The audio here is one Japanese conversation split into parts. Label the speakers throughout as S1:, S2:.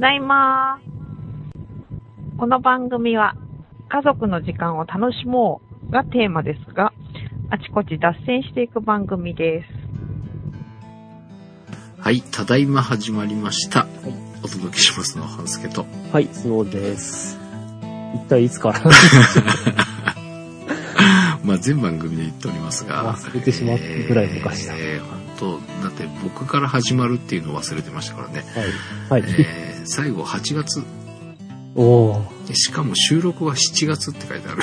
S1: だいまこの番組は家族の時間を楽しもうがテーマですが、あちこち脱線していく番組です。
S2: はい、ただいま始まりました。お届けしますのは、半助と。
S3: はい、スノーです。一体いつから？
S2: まあ、全番組で言っておりますが。
S3: 忘れてしまうぐらい昔だ
S2: えー、本当だって僕から始まるっていうのを忘れてましたからね。
S3: はい。はい。
S2: えー、最後8月。
S3: おー。
S2: しかも収録は7月って書いてある。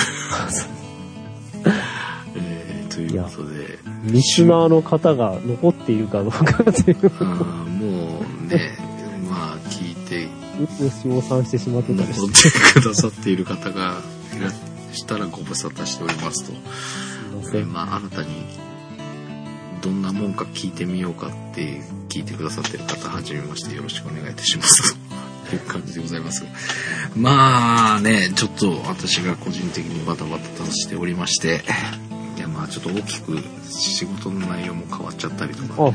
S2: えー、ということで。
S3: リスナーの方が残っているかどうかっていう。
S2: あーもうね、まあ聞いて、
S3: してしまってたり
S2: 残っ
S3: して。
S2: てくださっている方がいらしたらご無沙汰しておりますと。
S3: す。ま
S2: あ、新たにどんなもんか聞いてみようかって聞いてくださってる方、はじめましてよろしくお願いいたします。という感じでございます。まあね、ちょっと私が個人的にバタバタとしておりまして、いやまあちょっと大きく仕事の内容も変わっちゃったりとか。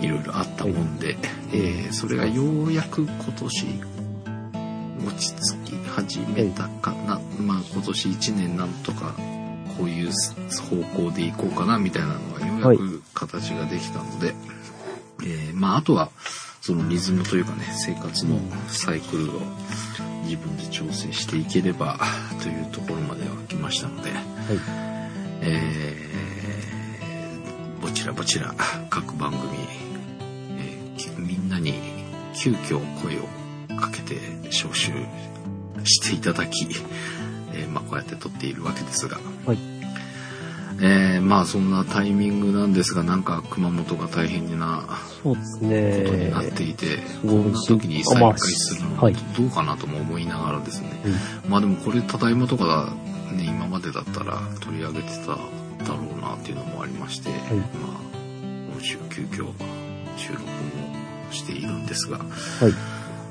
S2: いろいろあったもんで、えーそれがようやく今年落ち着き始めたかな、まあ今年1年なんとかこういう方向でいこうかなみたいなのがようやく形ができたので、えーまああとはそのリズムというかね生活のサイクルを自分で調整していければというところまでは来ましたので、
S3: はい。
S2: えーぼちらぼちら各番組、えーきみんなに急遽声をかけて招集していただき、えーまあ、こうやって撮っているわけですが、
S3: はい。
S2: えーまあそんなタイミングなんですがなんか熊本が大変な
S3: そうです
S2: ことに
S3: ね
S2: な。っていて、
S3: そう
S2: こんな時に再開するの
S3: はい
S2: どうかなとも思いながらですね、
S3: うん。
S2: まあでもこれただいまとかだね今までだったら取り上げてただろうなっていうのもありまして、まあ今週急遽収録もしているんですが
S3: はい。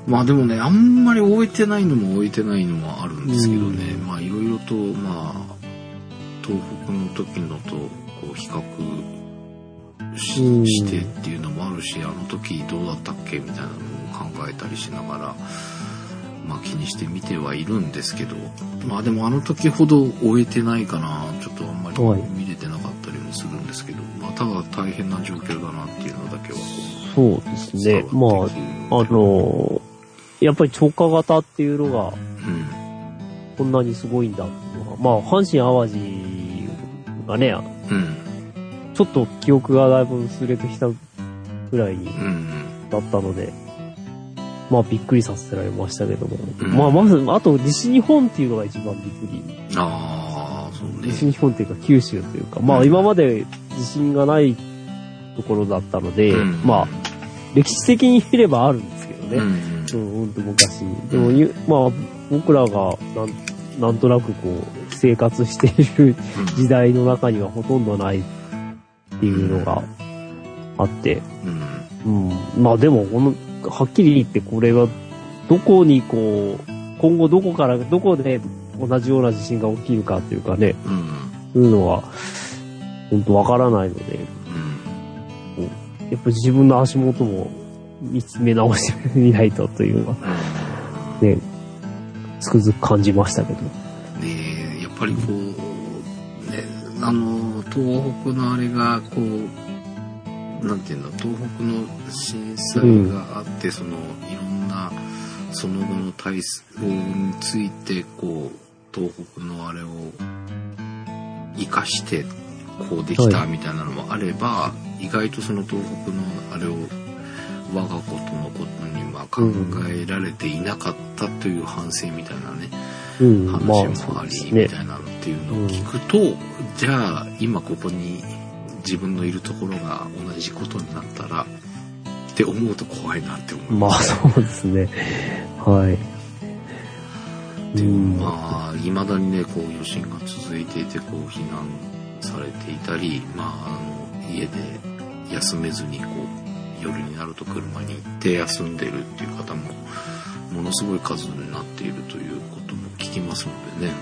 S2: まあでもねあんまり終えてないのも終えてないのもあるんですけどね、
S3: うん。
S2: まあいろいろとまあ東北の時のとこう比較し
S3: うん
S2: してっていうのもあるしあの時どうだったっけみたいなのも考えたりしながらまあ気にして見てはいるんですけどまあでもあの時ほど終えてないかなちょっとあんまり
S3: はい。
S2: 見れてなかったりもするんですけど、まあただ大変な状況だなっていうのだけはこ
S3: そうです
S2: う
S3: ね。まあ、あのやっぱり超過型っていうのが
S2: うん。
S3: こんなにすごいんだっていうのが、まあ、阪神淡路がね、
S2: うん
S3: ちょっと記憶がだいぶ薄れてきたぐらいだったので、まあびっくりさせられましたけども。
S2: うん
S3: まあまず、あと西日本っていうのが一番びっくり。
S2: ああそうね
S3: 西日本っていうか九州というか、まあ今まで地震がないところだったので、
S2: うん
S3: まあ歴史的に見ればあるんですけどね。
S2: うん
S3: うん、ほんと昔に。でも、ゆまあ僕らがなんなんとなくこう生活している時代の中にはほとんどないっていうのがあって、
S2: うん。
S3: うん。まあでも、この、はっきり言ってこれが、どこにこう、今後どこから、どこで同じような地震が起きるかっていうかね、
S2: うん。
S3: そういうのは、本当わからないので、
S2: うん。
S3: やっぱり自分の足元も見つめ直してみないとというのは、ね、つくづく感じましたけど。
S2: ねえやっぱりこうねあの東北のあれがこうなんていうんだ東北の震災があって、そのいろんなその後の対応についてこう東北のあれを生かしてこうできた
S3: はい
S2: みたいなのもあれば、意外とその東北のあれを我がことのことにまあ考えられていなかったという反省みたいなね、
S3: うん、ま
S2: 話もあり。みたいなのっていうのを聞くと、じゃあ今ここに自分のいるところが同じことになったらって思うと怖いなって思う。
S3: まあ、そうですね。はい。
S2: でまあいまだにねこう余震が続いていてこう避難されていたり、まあ、あの家で休めずにこう夜になると車に行って休んでるっていう方もものすごい数になっているということも聞きますのでね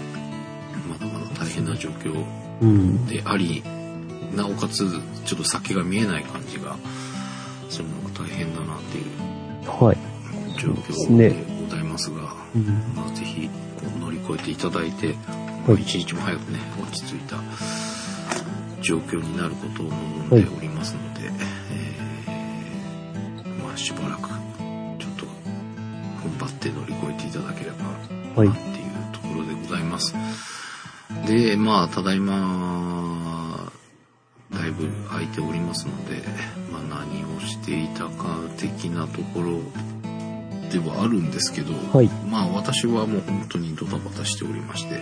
S2: まだまだ大変な状況
S3: うん。
S2: でありなおかつちょっと先が見えない感じがするのが大変だなっていう
S3: はい。
S2: 状況でございますが、
S3: うん。
S2: まあ、ぜひこう乗り越えていただいて、
S3: はい
S2: 一日も早くね、落ち着いた状況になることを望んでおりますので、えーまあ、しばらく、ちょっと、踏ん張って乗り越えていただければ、
S3: はい
S2: なっていうところでございます。で、まあ、ただいま、だいぶ空いておりますので、まあ、何をしていたか的なところではあるんですけど、
S3: はい。
S2: まあ私はもう本当にドタバタしておりまして、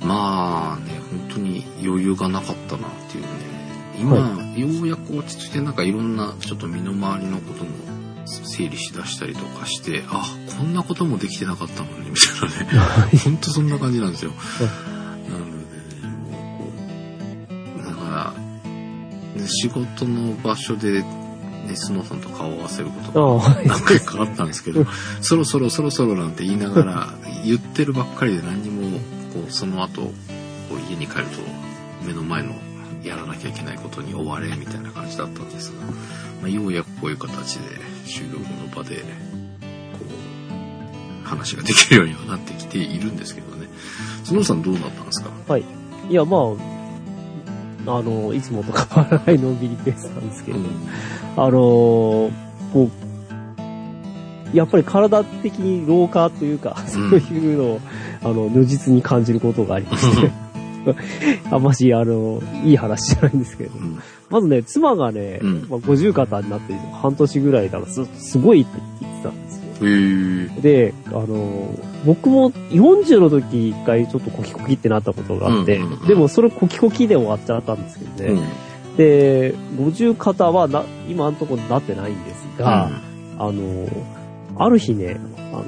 S2: まあね、本当に余裕がなかったなっていうね、今、ようやく落ち着いてなんかいろんなちょっと身の回りのことも整理しだしたりとかして、あ、こんなこともできてなかったのに、みたいなね、本当そんな感じなんですよ。なのでね、もうこう、だから、ね仕事の場所で、ね、スノーさんと顔を合わせることが。何回かあったんですけど、そろそろそろそろなんて言いながら、言ってるばっかりで何にも、こう、その後、こう家に帰ると、目の前のやらなきゃいけないことに追われ、みたいな感じだったんですが、まあ、ようやくこういう形で、収録の場で、こう、話ができるようにはなってきているんですけどね。スノーさんどうだったんですか？
S3: はい。いや、まあ、あの、いつもと変わらないのんびりペースなんですけど、あのーこう、やっぱり体的に老化というか、そういうのを、あの、如実に感じることがありまして、あんまし、あの、いい話じゃないんですけれど
S2: う。ん。
S3: まずね、妻がね、
S2: うん
S3: まあ、50肩になって半年ぐらいだからす、すごいって言ってたんですよ。で、あの、僕も40の時一回ちょっとコキコキってなったことがあって、
S2: うんうんうん
S3: でもそれコキコキで終わっちゃったんですけどね。
S2: うん。
S3: で、50肩はな、今のところなってないんですが、あの、ある日ね、あの、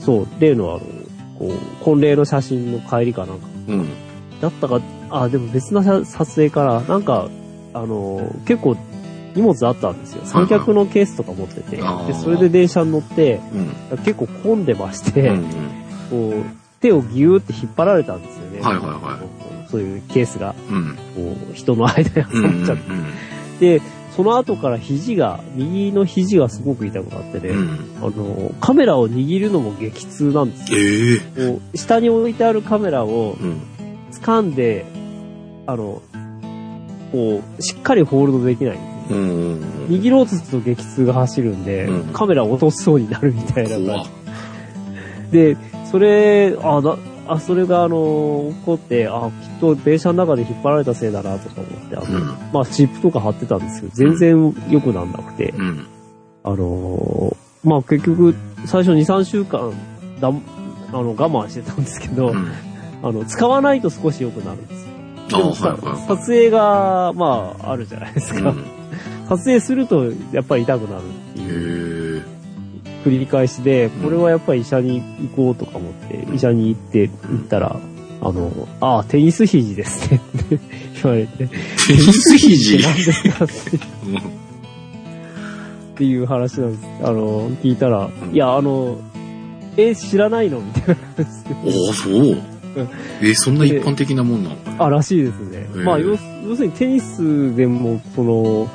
S3: そう、例のあの、こう、婚礼の写真の帰りかなんか、
S2: うん。うん。
S3: だったか、あ、でも別なさ撮影から、なんか、あの、結構荷物あったんですよ。三脚のケースとか持ってて、で、それで電車に乗って、
S2: うん。
S3: 結構混んでまして、
S2: うん。
S3: こう、手をギューって引っ張られたんですよね。
S2: はいはいはい
S3: そういうケースが、
S2: うん。
S3: こう、人の間に挟っちゃって。で、その後から肘が、右の肘がすごく痛くなってね、
S2: うん。
S3: あの、カメラを握るのも激痛なんですよ。
S2: ええ
S3: こう、下に置いてあるカメラを
S2: うん。
S3: 掴んで、あの、こう、しっかりホールドできないんですよ。
S2: うん。
S3: 握ろうとすると激痛が走るんで、
S2: うん
S3: カメラを落としそうになるみたいな感じ。で、それ、あ、な、あ、それがあの、起こって、あ、きっと電車の中で引っ張られたせいだなとか思って、あの、
S2: うん
S3: まあ、チップとか貼ってたんですけど、全然良くなんなくて、
S2: うん。
S3: あのーまあ、結局、最初2、3週間、だ、あの、我慢してたんですけど、
S2: うん。
S3: あの、使わないと少し良くなるんですよ。
S2: あ
S3: でもさ
S2: はいはいはい
S3: 撮影が、まあ、あるじゃないですか。撮影すると、やっぱり痛くなるっていう。繰り返しで、これはやっぱり医者に行こうとか思って、医者に行って、行ったら、あの、ああ、テニス肘ですねって言われて、
S2: テニス肘？
S3: 何ですかって
S2: うん
S3: っていう話なんです。あの、聞いたら、
S2: ん
S3: いや、あの、え、知らないの？みたいな感じで。
S2: おお、そう。え、そんな一般的なもんなの？
S3: あ、らしいですね。まあ、要す要するにテニスでも、その、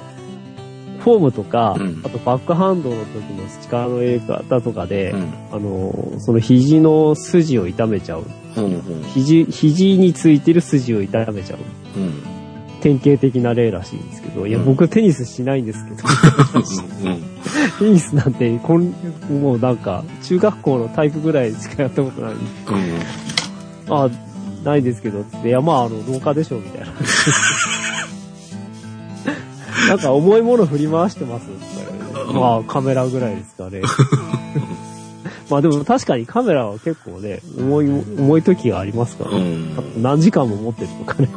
S3: フォームとか、
S2: うん
S3: あとバックハンドの時の力の入れ方とかで、
S2: うん。
S3: あの、その肘の筋を痛めちゃう。
S2: ほうほう。
S3: 肘、肘についてる筋を痛めちゃう。
S2: うん。
S3: 典型的な例らしいんですけど、いや、
S2: うん
S3: 僕テニスしないんですけど、
S2: うん。
S3: テニスなんて、こんもうなんか、中学校の体育ぐらいしかやったことない。あ、ないですけど、つって、いや、まあ、あの、廊下でしょ、みたいな。なんか、重いもの振り回してますまあ、カメラぐらいですかね。まあでも確かにカメラは結構ね、重い、重い時がありますから、
S2: う
S3: ね
S2: ん。
S3: 何時間も持ってるとかね、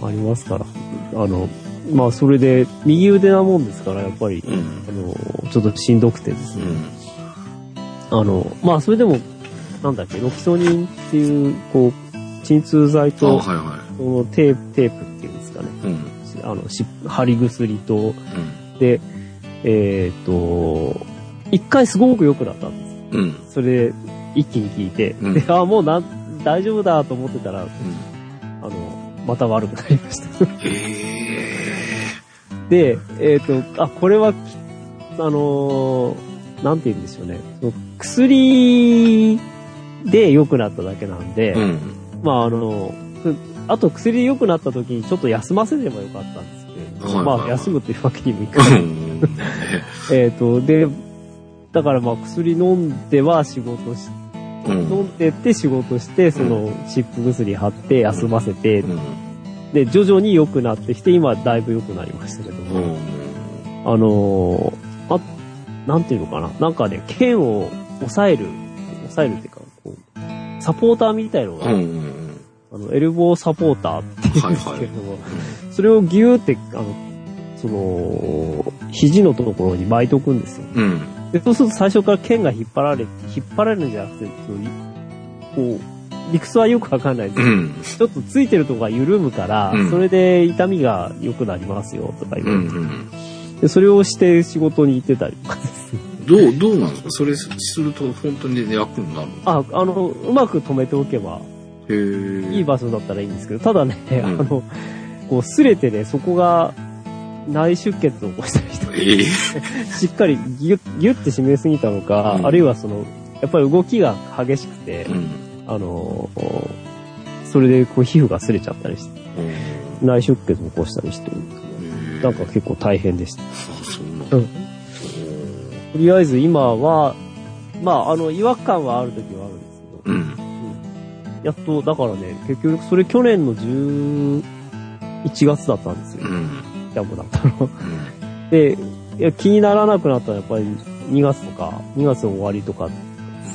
S2: うん。
S3: ありますから。あの、まあそれで、右腕なもんですから、やっぱり、
S2: うん。
S3: あの、ちょっとしんどくてですね。
S2: うん。
S3: あの、まあそれでも、なんだっけ、ロキソニンっていう、こう、鎮痛剤
S2: あ、
S3: と、
S2: はいは
S3: そのテープ、テープっていうんですかね。
S2: い。うん。
S3: あの、し貼り薬と、
S2: うん。
S3: で、えっ、と、一回すごく良くなったんです。
S2: うん。
S3: それで、一気に聞いて、
S2: うん
S3: で、あ、もうなん、大丈夫だと思ってたら、
S2: うん。
S3: あの、また悪くなりました。で、えっ、と、あ、これはきあのーなんて言うんでしょうね。その薬で良くなっただけなんで、
S2: うん。
S3: まああの、くあと薬で良くなった時にちょっと休ませればよかったんですけど、
S2: はいはいはい
S3: まあ休むっていうわけにもいかない。
S2: うん。
S3: えっと、で、だからまあ薬飲んでは仕事し、
S2: うん。
S3: 飲んでって仕事して、その湿布薬貼って休ませて、
S2: うん。
S3: で、徐々に良くなってきて、今だいぶ良くなりましたけども、
S2: うん。
S3: あのーあ、なんていうのかな。なんかね、剣を抑える、抑えるっていうか、サポーターみたいのが、
S2: うん。うん。
S3: あの、エルボーサポーターって言うんですけれども、それをギューって、あの、その、肘のところに巻いとくんですよ。
S2: うん。
S3: で、そうすると最初から剣が引っ張られ、引っ張られるんじゃなくて、そのこう、理屈はよくわかんないですけど、
S2: うん。
S3: ちょっとついてるとこが緩むから、
S2: うん
S3: それで痛みが良くなりますよ、とか言
S2: うん。
S3: われて、
S2: うん。
S3: で、それをして仕事に行ってたりとかですね。
S2: どう、どうなんですか？それすると本当に役になるの？
S3: あ、あの、うまく止めておけば。いい場所だったらいいんですけど、ただね、
S2: ん
S3: あの、こう、擦れてね、そこが内出血を起こしたりとか、
S2: ええ。
S3: しっかりギュッ、ギュッて締めすぎたのか、
S2: うん
S3: あるいはその、やっぱり動きが激しくて、
S2: うん。
S3: あの、それでこう皮膚が擦れちゃったりして、内出血を起こしたりして、
S2: うん
S3: なんか結構大変でした。
S2: あ、そうなん
S3: とりあえず今は、まあ、あの、違和感はある時はあるんですけど、
S2: うん。
S3: やっと、だからね、結局、それ去年の11月だったんですよ。
S2: うん。
S3: キャンプだったの。
S2: うん。
S3: で、いや気にならなくなったのはやっぱり2月とか、2月の終わりとか、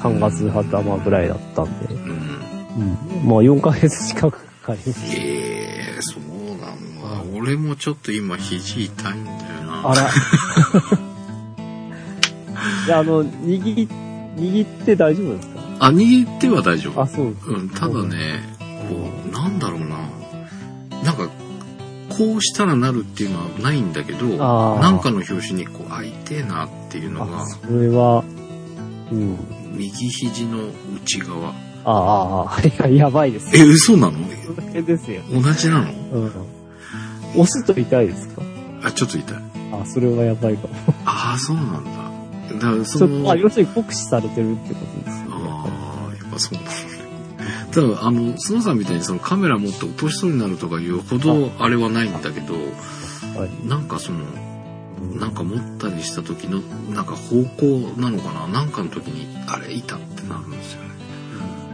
S3: 3月頭ぐらいだったんで、
S2: うん。
S3: うん。まあ4ヶ月近くかかりました。
S2: ええそうなんだ。俺もちょっと今肘痛いんだよな。
S3: あら。あの、握り、握って大丈夫ですか？
S2: あ、握っては大丈夫。
S3: あ、そうです。
S2: うん、ただね、こう、なんだろうな。なんか、こうしたらなるっていうのはないんだけど、なんかの表紙にこう、あ、痛えなっていうの
S3: あ、
S2: が、
S3: それは、うん。
S2: 右肘の内側。
S3: ああ、ああ、いや、やばいです。
S2: え、嘘なの？
S3: ですよ。
S2: 同じなの？
S3: うん。押すと痛いですか？
S2: あ、ちょっと痛い。
S3: あ、それはやばいかも。
S2: ああ、そうなんだ。だから、その、
S3: あ、要するに酷使されてるってことですよね。
S2: ああ、やっぱそうなんだね。ただ、あの、スノさんみたいにそのカメラ持って落としそうになるとかいうほどあれはないんだけど、
S3: はい。
S2: なんかその、なんか持ったりした時の、なんか方向なのかな？なんかの時に、あれ、いたってなるんですよね。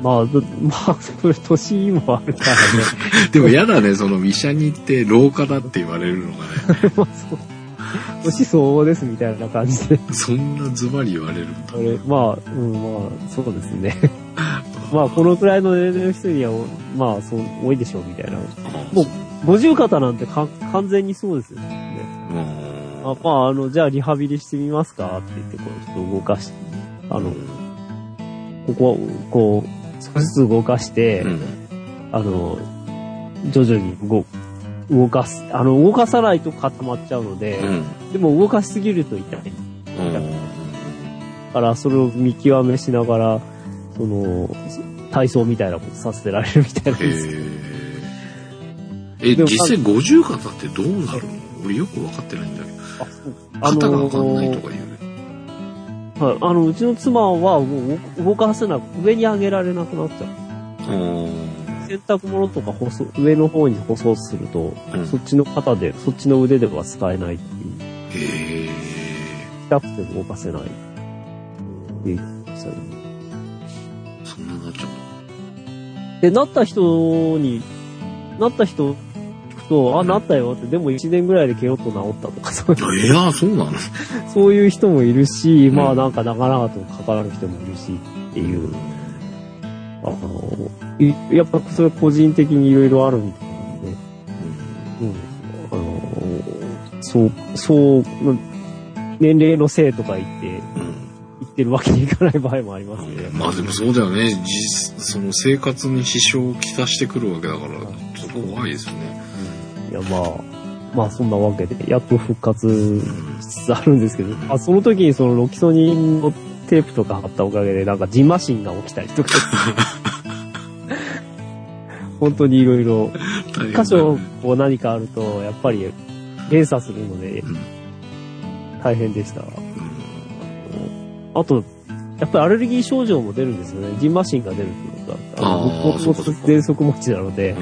S3: まあ、どまあ、それ年もあるからね。
S2: でも嫌だね、その医者に行って廊下だって言われるのがね。
S3: まあ、そう。年相応ですみたいな感じで。
S2: そんなズバリ言われるんだ。
S3: あれ、まあ、うん、まあ、そうですね。まあ、このくらいの年齢の人には、まあ、そう、多いでしょうみたいな。もう、五十肩なんてか完全にそうですよね。
S2: うん
S3: あまあ、あの、じゃあリハビリしてみますかって言って、こう、ちょっと動かし、あの、ここは、こう、少しずつ動かして、
S2: うん。
S3: あの、徐々に動、動かす、あの、動かさないと固まっちゃうので、
S2: うん。
S3: でも動かしすぎると痛い。から、それを見極めしながら、その、体操みたいなことさせられるみたいなですよ。
S2: え。え、
S3: でも
S2: 実際50肩ってどうなるの？俺よく分かってないんだけど。
S3: あそう
S2: 肩が分かんないとか言う。
S3: はい、あの、うちの妻はもう動かせなく、上に上げられなくなっちゃう。洗濯物とか舗装上の方に舗装すると、
S2: うん
S3: そっちの肩で、そっちの腕では使えないっていう。
S2: へえ。
S3: 痛くて動かせない。って言ってましたね
S2: そんななっちゃう
S3: で、なった人に、なった人聞くと、あ、なったよって、でも1年ぐらいでケロッと治ったとか、そういう
S2: の。えや、そうなの？
S3: そういう人もいるし、
S2: うん
S3: まあなんか長々とかかる人もいるしっていう、あの、いやっぱそれは個人的にいろいろあるんで、うん、あの、そう、そう、年齢のせいとか言って、
S2: うん。
S3: 言ってるわけにいかない場合もありますね。
S2: まあでもそうだよね。実、その生活に支障をきたしてくるわけだから、ちょっと怖いですよね。
S3: いや、まあ、まあそんなわけで、やっと復活
S2: うん
S3: しつつあるんですけど、あその時にそのロキソニンのテープとか貼ったおかげで、なんかジンマシンが起きたりとか、本当にいろいろ、
S2: 大変だ
S3: 箇所こう何かあると、やっぱり連鎖するので。
S2: うん、
S3: 大変でした。あと、やっぱりアレルギー症状も出るんですよね。ジンマシンが出るっていうことだ。あの、
S2: あー
S3: 僕も持ちなので、
S2: う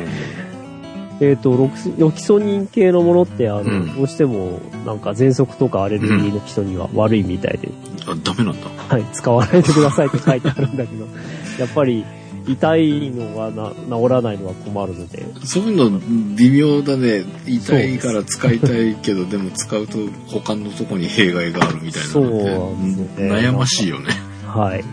S3: えっ、とロキ、ソニン系のものって、あの、
S2: うん
S3: どうしても、なんか喘息とかアレルギーの人には悪いみたいで、
S2: ん。あ、ダメなんだ。
S3: はい、使わないでくださいって書いてあるんだけど、やっぱり、痛いのがな治らないのは困るので、
S2: そういうの微妙だね。痛いから使いたいけど、でも使うと他のとこに弊害があるみたいな
S3: そうなんですよね
S2: 悩ましいよね。
S3: はい。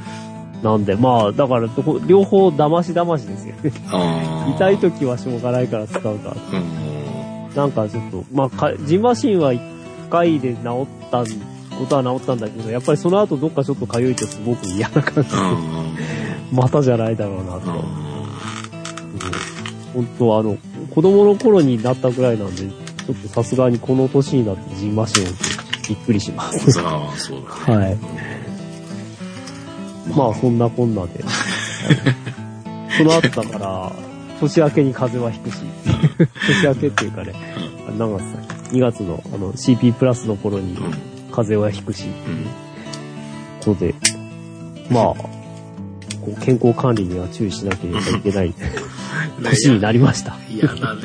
S3: なんで、まあ、だから、両方騙し騙しですよね。痛い時はしょうがないから使うか。
S2: うん。
S3: なんかちょっと、まあか、ジンマシンは1回で治ったことは治ったんだけど、やっぱりその後どっかちょっと痒いとすごく嫌な感じで、またじゃないだろうなと。本当あの、子供の頃になったぐらいなんで、ちょっとさすがにこの年になってジンマシンをびっくりします。
S2: そうだね。
S3: はい。まあ、そんなこんなで。その後だから、年明けに風邪はひくし、年明けっていうかね、あ何月だっけ ?2 月のあの CP プラスの頃に
S2: うん。
S3: 風邪はひくし、
S2: うん。
S3: ことで、まあ、こう健康管理には注意しなければいけない 年になりました。
S2: 嫌だね。なんか、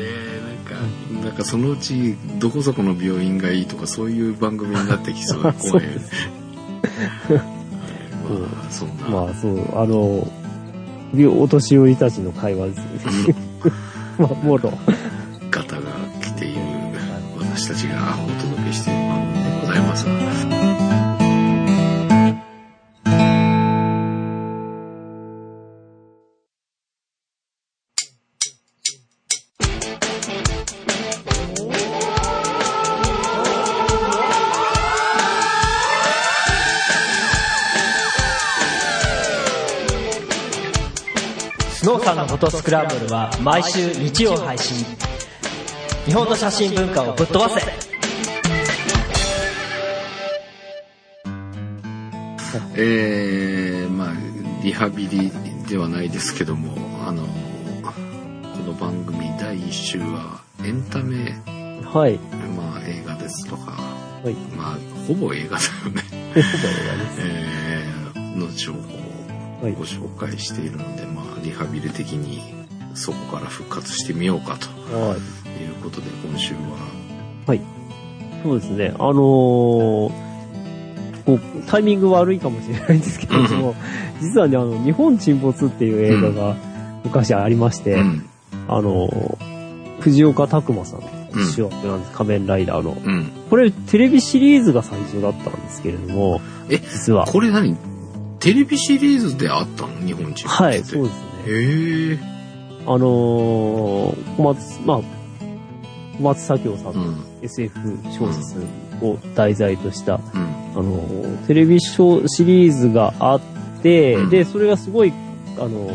S2: なんかそのうち、どこそこの病院がいいとか、そういう番組になってきそうで怖いそ。
S3: まあ、そう、あの、お年寄りたちの会話ですよね。まあ、もろ。
S4: ランブルは毎週日曜配信日本の写真文化をぶっ飛ばせ
S2: えー、まあ、リハビリではないですけども、あの、この番組第1週はエンタメ、
S3: はい。
S2: まあ映画ですとか、
S3: はい。
S2: まあ、ほぼ映画だよね。
S3: ということです。
S2: えー、の情報
S3: はい
S2: をご紹介しているので、まあ、リハビリ的にそこから復活してみようかと
S3: はい。
S2: いうことで、今週は、
S3: はい。そうですね。あのーこう、タイミング悪いかもしれないんですけれども、実はね、あの、日本沈没っていう映画が昔ありまして、
S2: うん、
S3: あのー藤岡拓馬さん
S2: うん
S3: 主役なんです、仮面ライダーの。
S2: うん。
S3: これ、テレビシリーズが最初だったんですけれども、
S2: え
S3: 実は。
S2: これ何？テレビシリーズであったの？日本人
S3: はい、そう
S2: う
S3: ですね。
S2: へえ。
S3: あのー小松、まあ、小松左京さんの
S2: うん。
S3: SF 小説を題材とした、
S2: うん。
S3: あの、テレビシシリーズがあって、
S2: うん
S3: で、それがすごい、あの、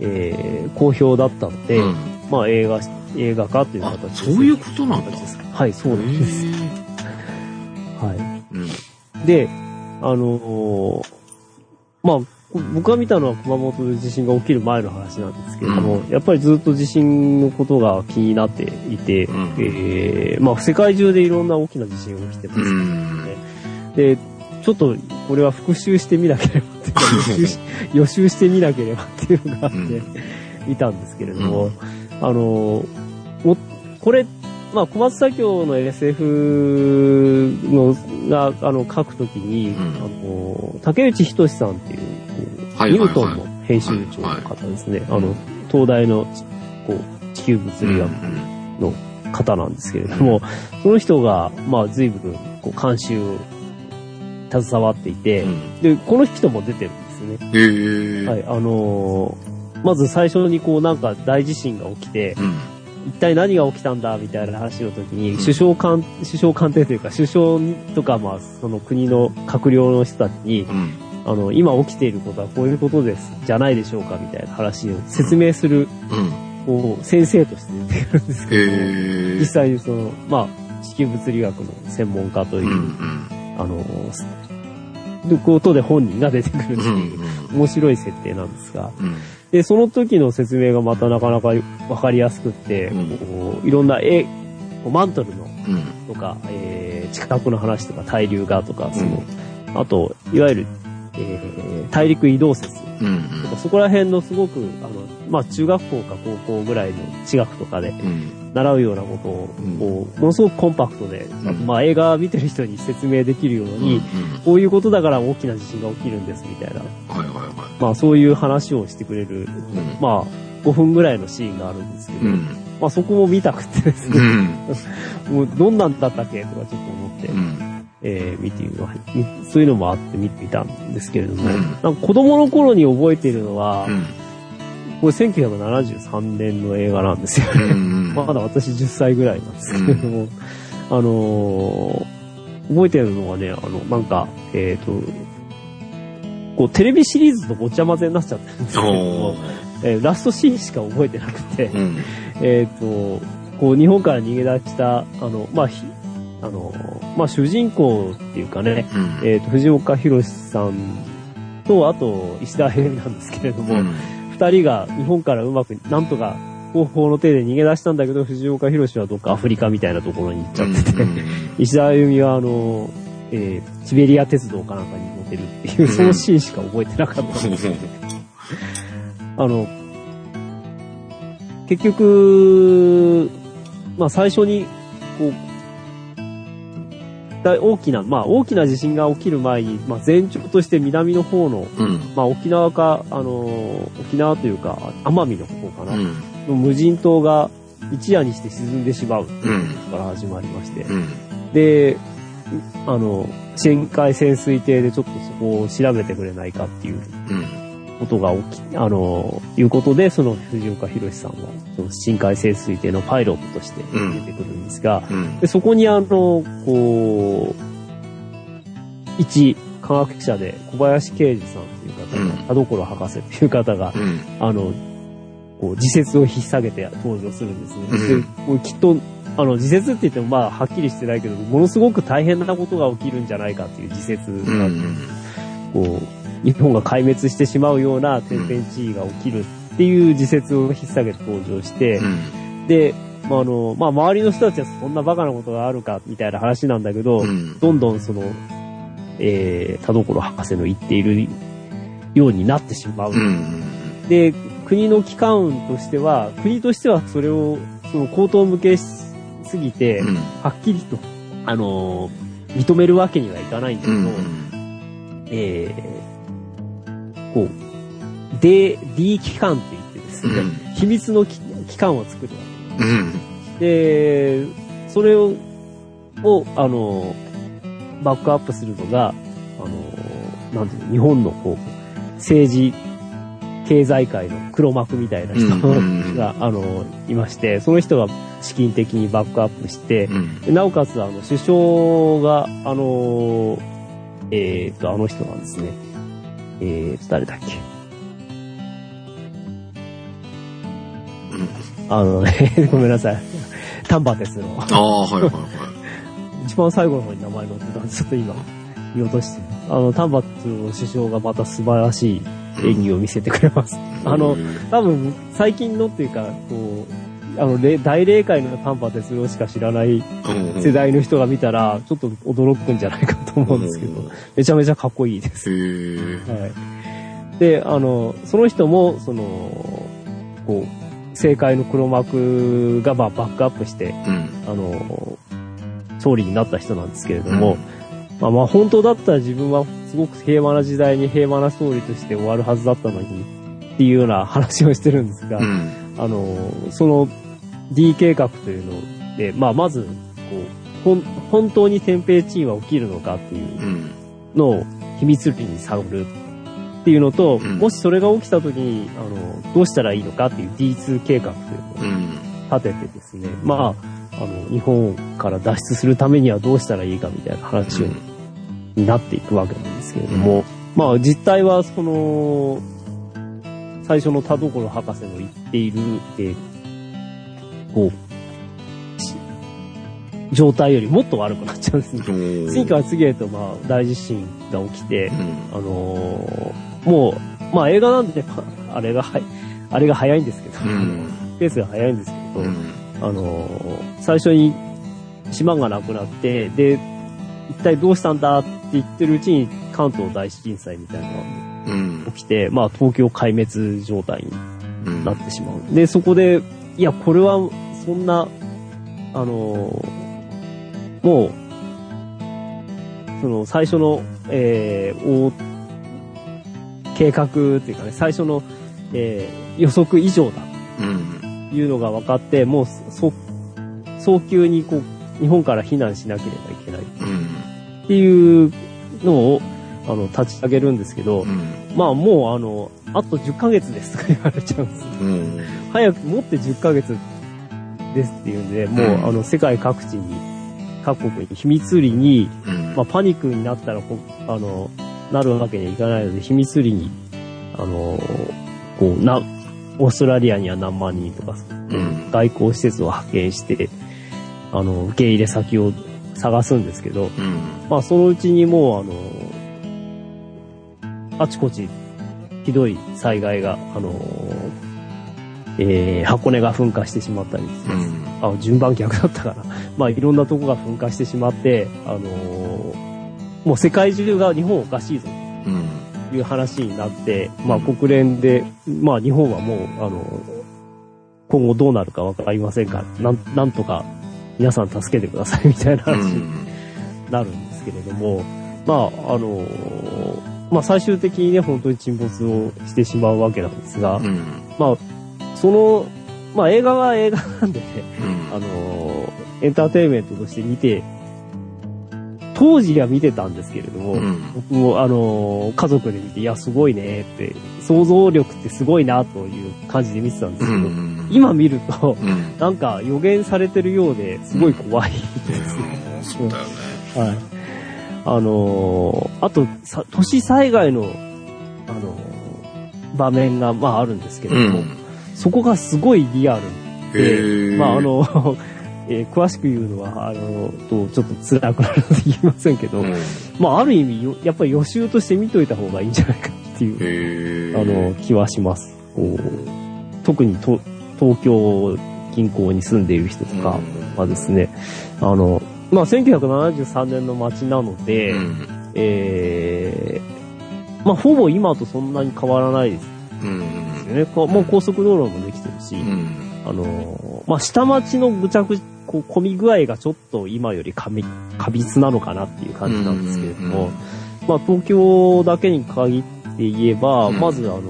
S3: えー好評だったので、
S2: うん
S3: まあ映画、映画化という
S2: あ
S3: 形、で。
S2: そういうことなん
S3: ですはい、そうなんです。は
S2: うん。
S3: い。で、あのーまあ、こ僕が見たのは熊本で地震が起きる前の話なんですけれども、
S2: うん。
S3: やっぱりずっと地震のことが気になっていて、
S2: うん。
S3: えーまあ世界中でいろんな大きな地震が起きてます。
S2: う
S3: から
S2: ん。
S3: ね。で、ちょっとこれは復習してみなければっていうか 予習してみなければっていうのがあって、
S2: うん。
S3: 見たんですけれども、あの、も、これ、まあ、小松左京の SF のが、あの、書くときに、
S2: うん。
S3: あの、竹内仁さんっていう、ニュートンの編集長の方ですね。
S2: はい
S3: あの、東大の、こう、地球物
S2: うん
S3: 理学の方なんですけれども、その人が、まあ、随分、こう、監修を携わっていて、
S2: うん
S3: で、この人も出てるんですね。はい、あのーまず最初にこうなんか大地震が起きて、
S2: うん。
S3: 一体何が起きたんだみたいな話の時に、
S2: うん
S3: 首相官、首相官邸というか、首相とか、まあ、その国の閣僚の人たちに、
S2: うん。
S3: あの、今起きていることはこういうことです、じゃないでしょうかみたいな話を説明する、
S2: うん。
S3: こう、先生として出てくるんですけど
S2: え。
S3: 実際にその、まあ、地球物理学の専門家というう、
S2: ん。
S3: あの、で、ことで本人が出てくるって
S2: うん。
S3: いう、面白い設定なんですが、
S2: うん。
S3: で、その時の説明がまたなかなかわかりやすくって、いろんな絵、マントルの
S2: うん。
S3: とか、えー、地殻の話とか、対流がとか、その、あと、いわゆる、えー大陸移動説。
S2: うん
S3: そこら辺のすごく、あの、まあ、中学校か高校ぐらいの地学とかで
S2: うん。うん。
S3: 習うようなことを、ものすごくコンパクトで、
S2: ん
S3: あとまあ、映画見てる人に説明できるように、こういうことだから大きな地震が起きるんですみたいな、
S2: はいはいは
S3: まあそういう話をしてくれる、
S2: い。うん。
S3: まあ5分ぐらいのシーンがあるんですけど、
S2: うん。
S3: まあそこも見たくてですね、
S2: うん。
S3: もうどんなんだったっけ？とかちょっと思って、
S2: うん。
S3: えー見てみまみそういうのもあって見てみたんですけれども、
S2: うん
S3: なんか子供の頃に覚えているのは、
S2: うん。
S3: これ1973年の映画なんですよね。
S2: うん。
S3: まだ私10歳ぐらいなんですけれども、あのー覚えてるのがね、あの、なんか、えっ、と、こう、テレビシリーズとごちゃ混ぜになっちゃってるんですけれども
S2: お、
S3: えーラストシーンしか覚えてなくて、
S2: うん。
S3: えっ、と、こう、日本から逃げ出した、あの、まあ、ひあの、まあ、主人公っていうかね、
S2: うん。
S3: えっ、と、藤岡弘さんと、あと、石田平美なんですけれども、
S2: うん。
S3: 二人が日本からうまく、なんとか方法の手で逃げ出したんだけど、藤岡弘はどっかアフリカみたいなところに行っちゃってて、石田あゆみはあの、えーシベリア鉄道かなんかに乗ってるっていう、そのシーンしか覚えてなかったんですよ。あの、結局、まあ最初に、こう、大大きな、まあ大きな地震が起きる前に、まあ前兆として南の方の、
S2: うん。
S3: まあ沖縄か、あの、沖縄というか、奄美の方かな、
S2: うん。
S3: の無人島が一夜にして沈んでしまう
S2: うん。
S3: から始まりまして、
S2: うん。
S3: で、あの、深海潜水艇でちょっとそこを調べてくれないかっていう
S2: うん。
S3: ことが起き、あの、いうことで、その藤岡弘さんは、その深海潜水艇のパイロットとして出てくるんですが、
S2: うん。
S3: でそこにあの、こう、一科学者で小林啓二さんという方が、
S2: うん
S3: 田所博士という方が、
S2: うん。
S3: あの、こう、自説を引っ提げて登場するんですね。
S2: うん
S3: できっと、あの、自説って言ってもまあ、はっきりしてないけど、ものすごく大変なことが起きるんじゃないかっていう自説
S2: う
S3: が、
S2: ん。
S3: こう、日本が壊滅してしまうような天変地異が起きるっていう自説を引っ提げて登場して、
S2: うん。
S3: で、まあ、あの、まあ、周りの人たちはそんなバカなことがあるか、みたいな話なんだけど、
S2: うん。
S3: どんどんその、えー、田所博士の言っているようになってしまう。
S2: うん。
S3: で、国の機関としては、国としてはそれを、その口頭向けしすぎて、
S2: うん。
S3: はっきりと、あのー認めるわけにはいかないんだけど、
S2: うん。
S3: えー、こう、D、D 機関って言ってですね、
S2: うん
S3: 秘密の機機関を作るわけ
S2: うん。
S3: で、それを、を、あの、バックアップするのが、あの、なんていうの、日本のこう、政治、経済界の黒幕みたいな人が、あの、いまして、その人が資金的にバックアップして、
S2: うん。
S3: でなおかつ、あの、首相が、あの、えっ、と、あの人なんですね。えーと、誰だっけ？あのね、ごめんなさい。丹波哲郎。
S2: ああ、はいはいはい。
S3: 一番最後の方に名前載ってたんで、ちょっと今、見落としてる。あの、丹波哲郎首相がまた素晴らしい演技を見せてくれます。あの、多分、最近のっていうか、こう、あの、れ大霊界の丹波哲郎しか知らない
S2: うん
S3: 世代の人が見たら、ちょっと驚くんじゃないかと思うんですけど、めちゃめちゃかっこいいです。はい。で、あの、その人も、その、こう、政界の黒幕が、まあ、バックアップして、
S2: うん。
S3: あの、総理になった人なんですけれども、まあまあ本当だったら自分はすごく平和な時代に平和な総理として終わるはずだったのに、っていうような話をしてるんですが、
S2: うん。
S3: あの、その D 計画というので、まあまず、こう、本当に天平地位は起きるのかっていう
S2: うん。
S3: のを秘密裏に探るっていうのと、
S2: うん
S3: もしそれが起きた時に、あの、どうしたらいいのかっていう D2 計画というのを
S2: うん。
S3: 立ててですね、まあ、あの、日本から脱出するためにはどうしたらいいかみたいな話を、になっていくわけなんですけれども、まあ実態はその、最初の田所博士の言っている、えーこう、し状態よりもっと悪くなっちゃうんですね。次から次へとまあ大地震が起きて、あのーもう、まあ映画なんで、ま ああれがはい、あれが早いんですけど、
S2: うん
S3: ペースが早いんですけど、
S2: うん。
S3: あのー最初に島がなくなって、で、一体どうしたんだって言ってるうちに関東大震災みたいなの
S2: うん
S3: が起きて、まあ東京壊滅状態に
S2: うん
S3: なってしまう。で、そこで、いや、これは、そんな、あのーもう、その、最初の、えー、大計画っていうかね、最初の、えー予測以上だ。
S2: うん
S3: というのが分かって、もう、そ、早急にこう、日本から避難しなければいけない。
S2: うん。
S3: っていうのを、あの、立ち上げるんですけど、
S2: うん。
S3: まあもう、あの、あと10ヶ月ですとか言われちゃうんですよ。
S2: うん。
S3: 早く持って10ヶ月ですっていうんで、もう、
S2: うん。
S3: あの、世界各地に、各国に秘密裏に、
S2: うん。
S3: まあ、パニックになったらあの、なるわけにはいかないので、秘密裏に、あの、こう、な、オーストラリアには何万人とか、
S2: うん。
S3: 外交施設を派遣して、あの、受け入れ先を探すんですけど、
S2: うん。
S3: まあ、そのうちにもう、あの、あちこち、ひどい災害が、あの、えー、箱根が噴火してしまったり
S2: うん。
S3: あ、順番逆だったかな。まあ、いろんなとこが噴火してしまって、あのーもう世界中が日本おかしいぞ。
S2: うん
S3: という話になって、まあ、国連で、まあ、日本はもう、あの今後どうなるかわかりませんが、なん、なんとか皆さん助けてくださいみたいな
S2: う
S3: 話に
S2: ん。
S3: なるんですけれども、まあ、あのまあ、最終的にね、本当に沈没をしてしまうわけなんですが、
S2: うん。
S3: まあ、その、まあ、映画は映画なんでね、
S2: うん。
S3: あのエンターテインメントとして見て、当時は見てたんですけれども、
S2: うん。
S3: 僕も、あの家族で見て、いや、すごいねって、想像力ってすごいなという感じで見てたんですけど、
S2: うん。
S3: 今見ると、
S2: うん。
S3: なんか予言されてるようですごい怖いですね。
S2: うん。そうだよね。
S3: はい。あのーあと、さ、都市災害の、あのー場面が、まああるんですけ
S2: う
S3: れども、
S2: ん。
S3: そこがすごいリアルで、まああの、えー詳しく言うのは、あの、と、ちょっと辛くなるので言いませんけど、
S2: うん。
S3: まあある意味よ、やっぱり予習として見といた方がいいんじゃないかっていう、あの、気はします。特にと東京近郊に住んでいる人とかはですね、あの、まあ1973年の街なので、
S2: うん。
S3: えー、まあ、ほぼ今とそんなに変わらないです。
S2: うん。
S3: よね。こうもう高速道路もできてるし、
S2: うん。
S3: あのーまあ、下町のぐちゃぐちゃ、こう、混み具合がちょっと今より過密なのかなっていう感じなんですけれども、まあ、東京だけに限って言えば、
S2: うん。
S3: まずあの、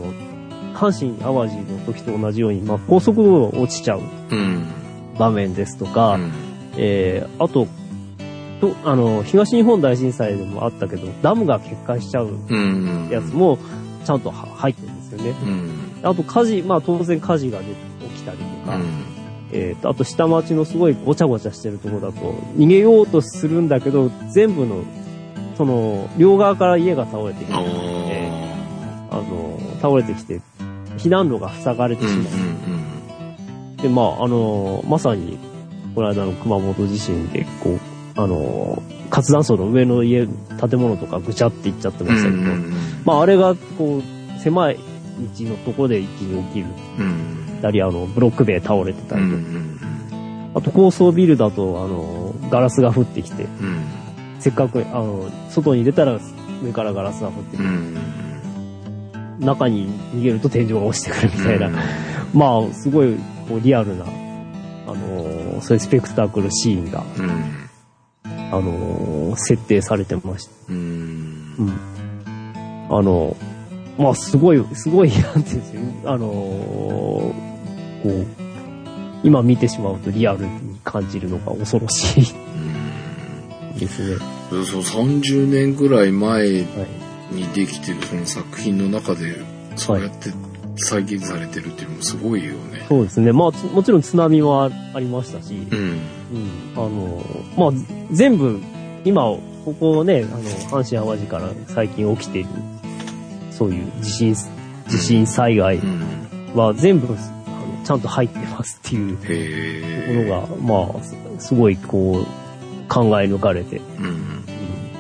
S3: 阪神淡路の時と同じように、まあ、高速道路落ちちゃう
S2: うん。
S3: 場面ですとか、
S2: うん。
S3: えー、あと、と、あの、東日本大震災でもあったけど、ダムが決壊しちゃう
S2: うん。
S3: やつもちゃんとは入ってるんですよね。
S2: うん。
S3: あと火事、まあ当然火事が出て起きたりとか、えーと、あと下町のすごいごちゃごちゃしてるところだと、逃げようとするんだけど、全部の、その、両側から家が倒れてきて、
S2: あー。
S3: あの、倒れてきて、避難路が塞がれて
S2: う。んうん
S3: しまう。で、まあ、あの、まさに、この間の熊本地震で、こう、あの、活断層の上の家、建物とかぐちゃっていっちゃってましたけど、まあ、あれが、こう、狭い道のところで一気に起きる
S2: うん
S3: たり、あの、ブロック塀倒れてた
S2: うんう
S3: りとか、
S2: ん。
S3: あと高層ビルだと、あの、ガラスが降ってきて、
S2: うん。
S3: せっかく、あの、外に出たら上からガラスが降ってくる。
S2: うん
S3: 中に逃げると天井が落ちてくるみたいな。まあ、すごい、こう、リアルな、あの、そういうスペクタクルシーンが、
S2: うん
S3: あの、設定されてました。
S2: うん
S3: うん。あの、まあ、すごい、すごい、なんていうんですよ。あの、こう、今見てしまうとリアルに感じるのが恐ろしいですね。
S2: そう30年ぐらい前
S3: はい。
S2: にできてるその作品の中でそうやって再現されてるっていうのもすごいよね。
S3: そうですね。まあ、つもちろん津波はありましたし、
S2: うん
S3: うん。あの、まあ、全部、今、ここね、あの、阪神淡路から最近起きている、そういう地震、地震災害
S2: うん
S3: は全部、あのちゃんと入ってますっていう
S2: へ
S3: ところが、まあ、すすごい、こう、考え抜かれて、
S2: え。うん
S3: うん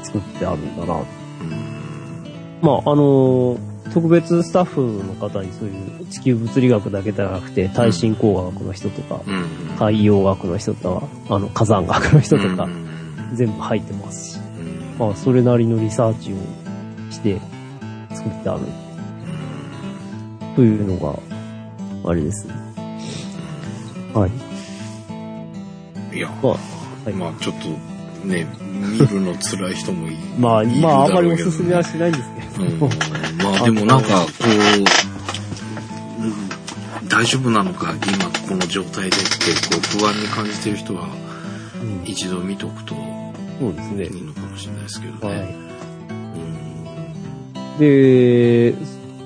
S3: 作ってあるんだな。
S2: うん
S3: まあ、あの、特別スタッフの方にそういう地球物理学だけじゃなくて、耐震工学の人とか、
S2: うん
S3: 海洋学の人とか、あの、火山学の人とか
S2: う、ん
S3: 全部入ってますし、
S2: うん
S3: まあ、それなりのリサーチをして作ってある。というのが、あれですね。はい。
S2: いや、
S3: まあ、はい
S2: まあちょっとね、見るの辛い人もい
S3: まあ、まあ、あんまりおすすめはしないんですけ
S2: うん
S3: ど。
S2: まあでもなんかこう、うん大丈夫なのか今この状態でってこう不安に感じてる人は
S3: うん
S2: 一度見とくと
S3: そうですね。
S2: いいのかもしれないですけど
S3: は
S2: ね。
S3: い。で、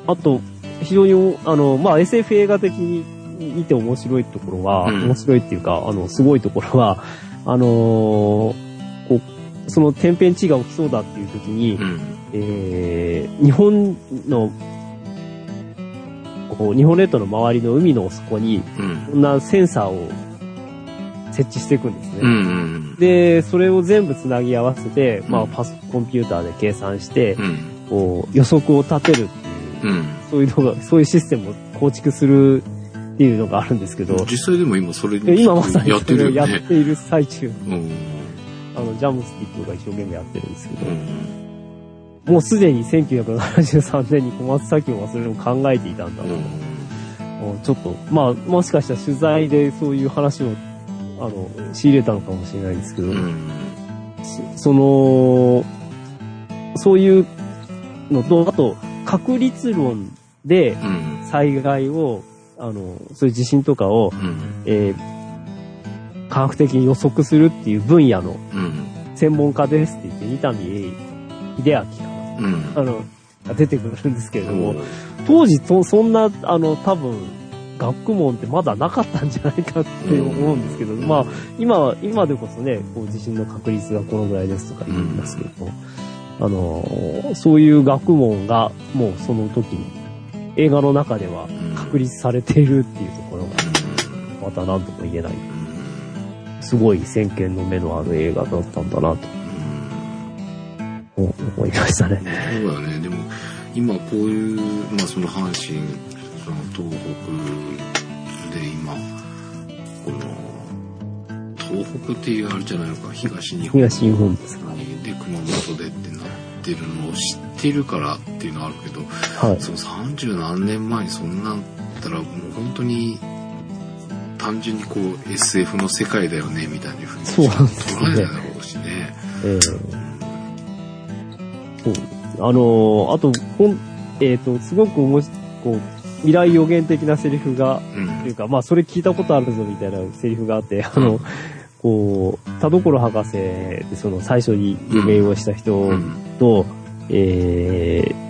S3: あと、非常に、あの、まあ、SF 映画的に見て面白いところは、
S2: うん
S3: 面白いっていうか、あの、すごいところは、あのーその天変地異が起きそうだっていう時に、
S2: うん。うん。
S3: えー日本の、こう、日本列島の周りの海の底に、
S2: うん。
S3: こんなセンサーを設置していくんですね。
S2: うんうん
S3: で、それを全部つなぎ合わせて、まあ、
S2: うん
S3: パソコンピューターで計算して
S2: う、ん。
S3: こう、予測を立てるっていう、
S2: うん。
S3: そういうのが、そういうシステムを構築するっていうのがあるんですけど、
S2: 実際でも今それ
S3: で今まさに
S2: やってるよね。
S3: っている最中、
S2: うん。
S3: あの、ジャムスティックが一生懸命やってるんですけど、
S2: うん。
S3: もうすでに1973年に小松左京はそれを考えていたんだと。うちょっと、まあ、もしかしたら取材でそういう話を、あの、仕入れたのかもしれないんですけど、
S2: うん。
S3: そその、そういうのと、あと、確率論で
S2: うん。
S3: 災害を、あの、そういう地震とかを、
S2: うん。
S3: えー科学的に予測するっていう分野の
S2: うん。
S3: 専門家ですって言って、二谷秀明か
S2: うん。
S3: なあの、が出てくるんですけれども、
S2: うん
S3: 当時そ、そんな、あの、多分、学問ってまだなかったんじゃないかって思うんですけど、まあ、今は、今でこそね、こう地震の確率がこのぐらいですとか言いますけど、あの、そういう学問がもうその時に映画の中では確立されているっていうところが、また何とも言えない。すごい先見の目のある映画だったんだなと思思いましたね。
S2: そうだね。でも、今こういう、まあその阪神、その東北で今、この、東北っていうあれじゃないのか、東日本。
S3: 東日本ですか。
S2: で、熊本でってなってるのを知ってるからっていうのはあるけど、
S3: はい。
S2: その30何年前にそんなんだったらもう本当に、単純にこう SF の世界だよねみたいなふうに
S3: そうなんですね。
S2: だろうしね。
S3: ええそう。あのーあと、ほん、えっ、と、すごくおもし、こう、未来予言的なセリフが、
S2: うん。
S3: というか、まあ、それ聞いたことあるぞみたいなセリフがあって、あの、こう、田所博士で、その最初に予言をした人
S2: うん。
S3: と、えー、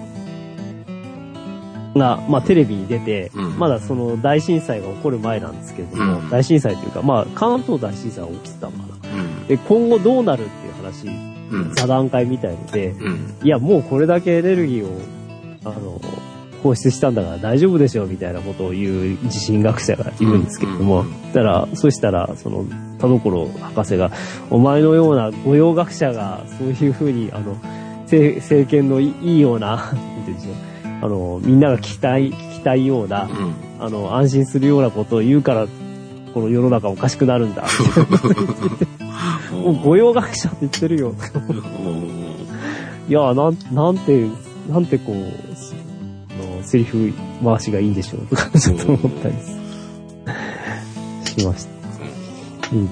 S3: が、まあ、テレビに出て、
S2: うん。
S3: まだその大震災が起こる前なんですけれども、
S2: うん。
S3: 大震災というか、まあ、関東大震災が起きてたのかな。
S2: うん。
S3: で、今後どうなるっていう話、
S2: うん。
S3: 座談会みたいので、
S2: うん。
S3: いや、もうこれだけエネルギーを、あの、放出したんだから大丈夫でしょうみたいなことを言う地震学者がいるんですけれども、
S2: うん。
S3: たら、そしたら、その、田所博士が、お前のような御用学者が、そういうふうに、あの、政政権のいいいような、なんて言うんでしょう、あの、みんなが聞きたい、聞きたいような、あの、安心するようなことを言うから、この世の中おかしくなるんだ。もう御用学者って言ってるよ。いや、なん、なんて、なんてこう、あの、セリフ回しがいいんでしょうとか、ちょっと思ったりしました。うん。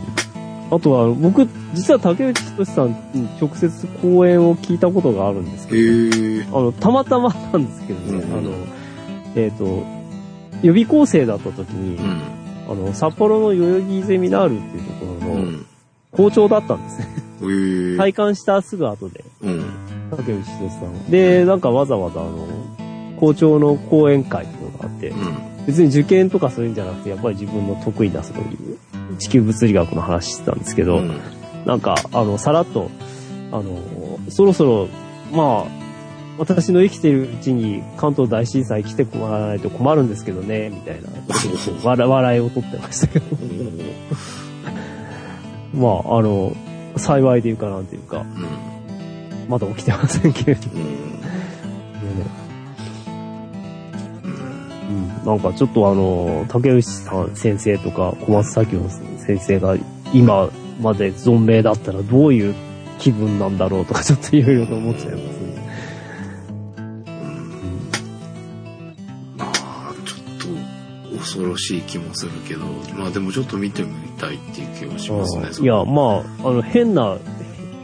S3: あとは、僕、実は竹内仁さんに直接講演を聞いたことがあるんですけど、あの、たまたまなんですけどね、
S2: うん
S3: あの、えっ、と、予備校生だった時に、
S2: うん。
S3: あの、札幌の代々木ゼミナールっていうところの
S2: うん。
S3: 校長だったんですね。
S2: へえ
S3: 体感したすぐ後で。
S2: うん。
S3: 竹内仁さん。で、なんかわざわざあの、校長の講演会っていうのがあって、
S2: うん。
S3: 別に受験とかそういうんじゃなくて、やっぱり自分の得意なそういう地球物理学の話してたんですけど、
S2: うん。
S3: なんか、あの、さらっと、あの、そろそろ、まあ、私の生きてるうちに関東大震災来てもらわないと困るんですけどね、みたいな 笑笑いを取ってましたけど。まあ、あの、幸いでいうかなんていうか、
S2: うん。
S3: まだ起きてませんけれど。も
S2: うん
S3: なんかちょっとあの、竹内さん先生とか小松左京先生が今まで存命だったらどういう気分なんだろうとかちょっといろいろと思っちゃいますね。
S2: 恐ろしい気もするけど、まあでもちょっと見てみたいっていう気はしますね。
S3: いや、まあ、あの、変な、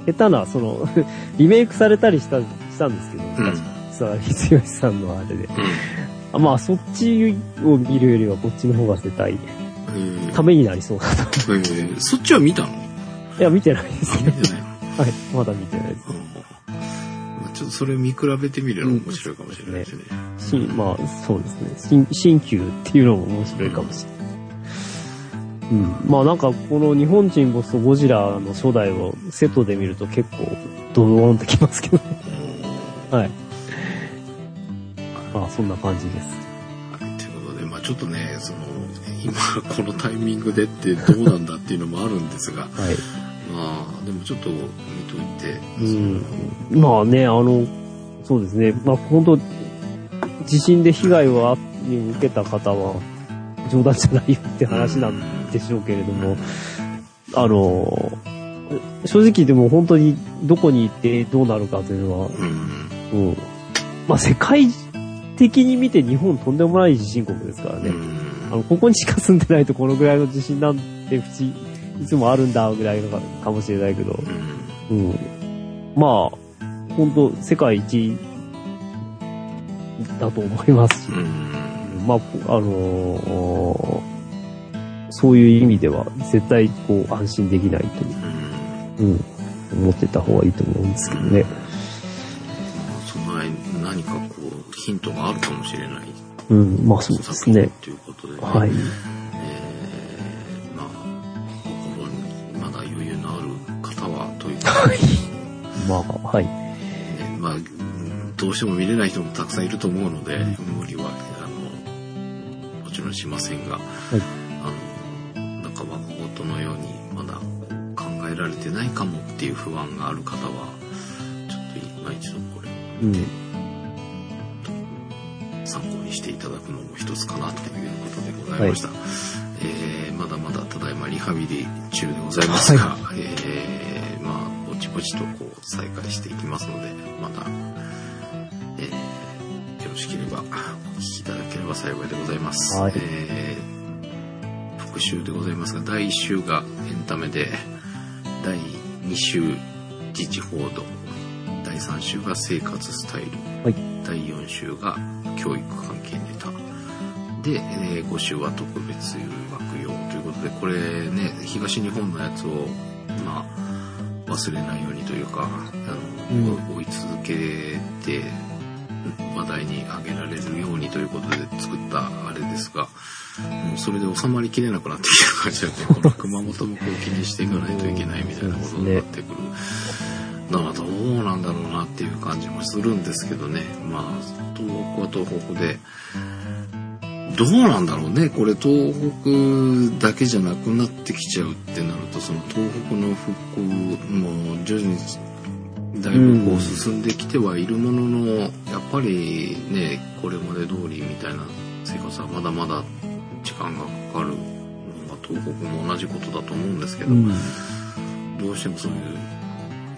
S3: 下手な、その、リメイクされたりした、したんですけど、
S2: うん、
S3: さあ、ひつよしさんのあれで。まあ、そっちを見るよりはこっちの方が絶対、ためになりそうだと。
S2: えーそっちは見たの？
S3: いや、見てないですね。
S2: あ見てないの
S3: はい、まだ見てないです。
S2: ちょっとそれ見比べてみるのも面白いかもしれないですね。
S3: 新、まあ、そうですね。新、新旧っていうのも面白いかもしれない。うん。まあなんか、この日本沈没とゴジラの初代をセットで見ると結構、ドドーンってきますけどね。はい。まあ、そんな感じです。
S2: はいということで、まあちょっとね、その、今このタイミングでってどうなんだっていうのもあるんですが、
S3: はい。
S2: まあでもちょっと見といて、
S3: うん。まあね、あの、そうですね。まあ本当地震で被害を受けた方は、冗談じゃないよって話なんでしょうけれども、あの、正直でも本当にどこに行ってどうなるかというのは、
S2: うん。
S3: うん。まあ世界的に見て日本とんでもない地震国ですからね。
S2: うん。
S3: あの、ここにしか住んでないとこのぐらいの地震なんて不思議、いつもあるんだぐらいのかかもしれないけど、
S2: うん。
S3: うん。まあ、本当世界一だと思いますし、
S2: うん。
S3: まあ、あのーそういう意味では絶対こう安心できないという、
S2: うん。
S3: うん、思ってた方がいいと思うんですけどね。
S2: 何かこうヒントがあるかもしれない
S3: うん、まあそうですね。
S2: ということで、ね、
S3: はい。
S2: えーまあ心にまだ余裕のある方はというか、
S3: まあ、はい。
S2: ねまあうんどうしても見れない人もたくさんいると思うので、無理はあのもちろんしませんが、あのなんか若事のようにまだ考えられてないかもっていう不安がある方はちょっと今一度これを
S3: うん。
S2: していただくのも一つかなということでございました、えーまだまだただいまリハビリ中でございますが、えーまあぼちぼちとこう再開していきますのでまた、えーよろしければお聞きいただければ幸いでございます、
S3: はい。
S2: えー復習でございますが第1週がエンタメで第2週自治報道。第3週が生活スタイル
S3: はい。
S2: 第4週が教育関係ネタで、え5週は特別枠用ということでこれね東日本のやつをまあ忘れないようにというかあの、
S3: うん
S2: 追い続けて話題に上げられるようにということで作ったあれですがもうそれで収まりきれなくなってきてる感じなんでこの熊本もこう気にしていかないといけないみたいなことになってくる。だからどうなんだろうなっていう感じもするんですけどね。まあ、東北は東北で、どうなんだろうね。これ東北だけじゃなくなってきちゃうってなると、その東北の復興も徐々にだいぶこう進んできてはいるものの、やっぱりね、これまで通りみたいな生活はまだまだ時間がかかるのが東北も同じことだと思うんですけど、
S3: うん。
S2: どうしてもそういう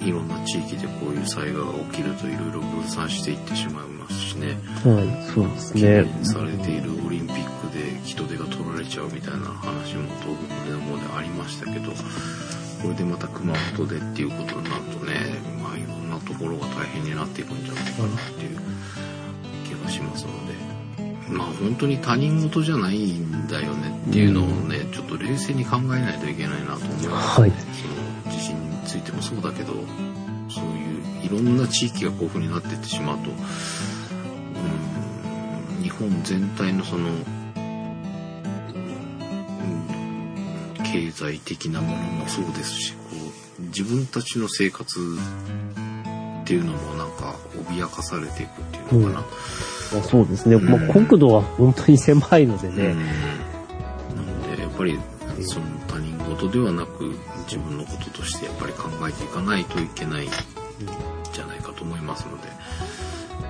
S2: いろんな地域でこういう災害が起きるといろいろ分散していってしまいますしね。
S3: はい、そうです
S2: 懸
S3: ね。
S2: 念されているオリンピックで人手が取られちゃうみたいな話も東北の方でありましたけど、これでまた熊本でっていうことになるとね、まあいろんなところが大変になっていくんじゃないかなっていう気がしますので、まあ本当に他人事じゃないんだよねっていうのをね、ちょっと冷静に考えないといけないなと思います、
S3: はい
S2: そうだけど、そういういろんな地域がこういう風になっていってしまうと、うん日本全体のその、うん経済的なものもそうですしこう自分たちの生活っていうのもなんか脅かされていくっていうのかな。
S3: まあそうですね。まあ国土は本当に狭いのでね。
S2: うんなのでやっぱりその他人事ではなく自分のこととしてやっぱり考えていかないといけないんじゃないかと思いますので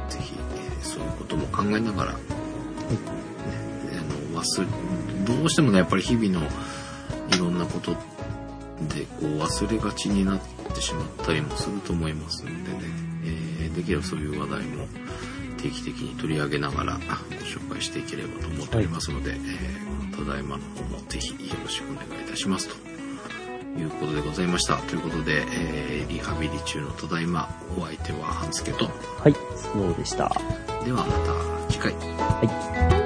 S2: ぜひ、えーそういうことも考えながら、ねあの忘れどうしてもねやっぱり日々のいろんなことでこう忘れがちになってしまったりもすると思いますのでね、えーできればそういう話題も定期的に取り上げながらご紹介していければと思っておりますので、えーこのただいまの方もぜひよろしくお願いいたしますということでございました。ということで、えーリハビリ中のただいまお相手は半助と、
S3: はい、スノーでした。
S2: ではまた次回。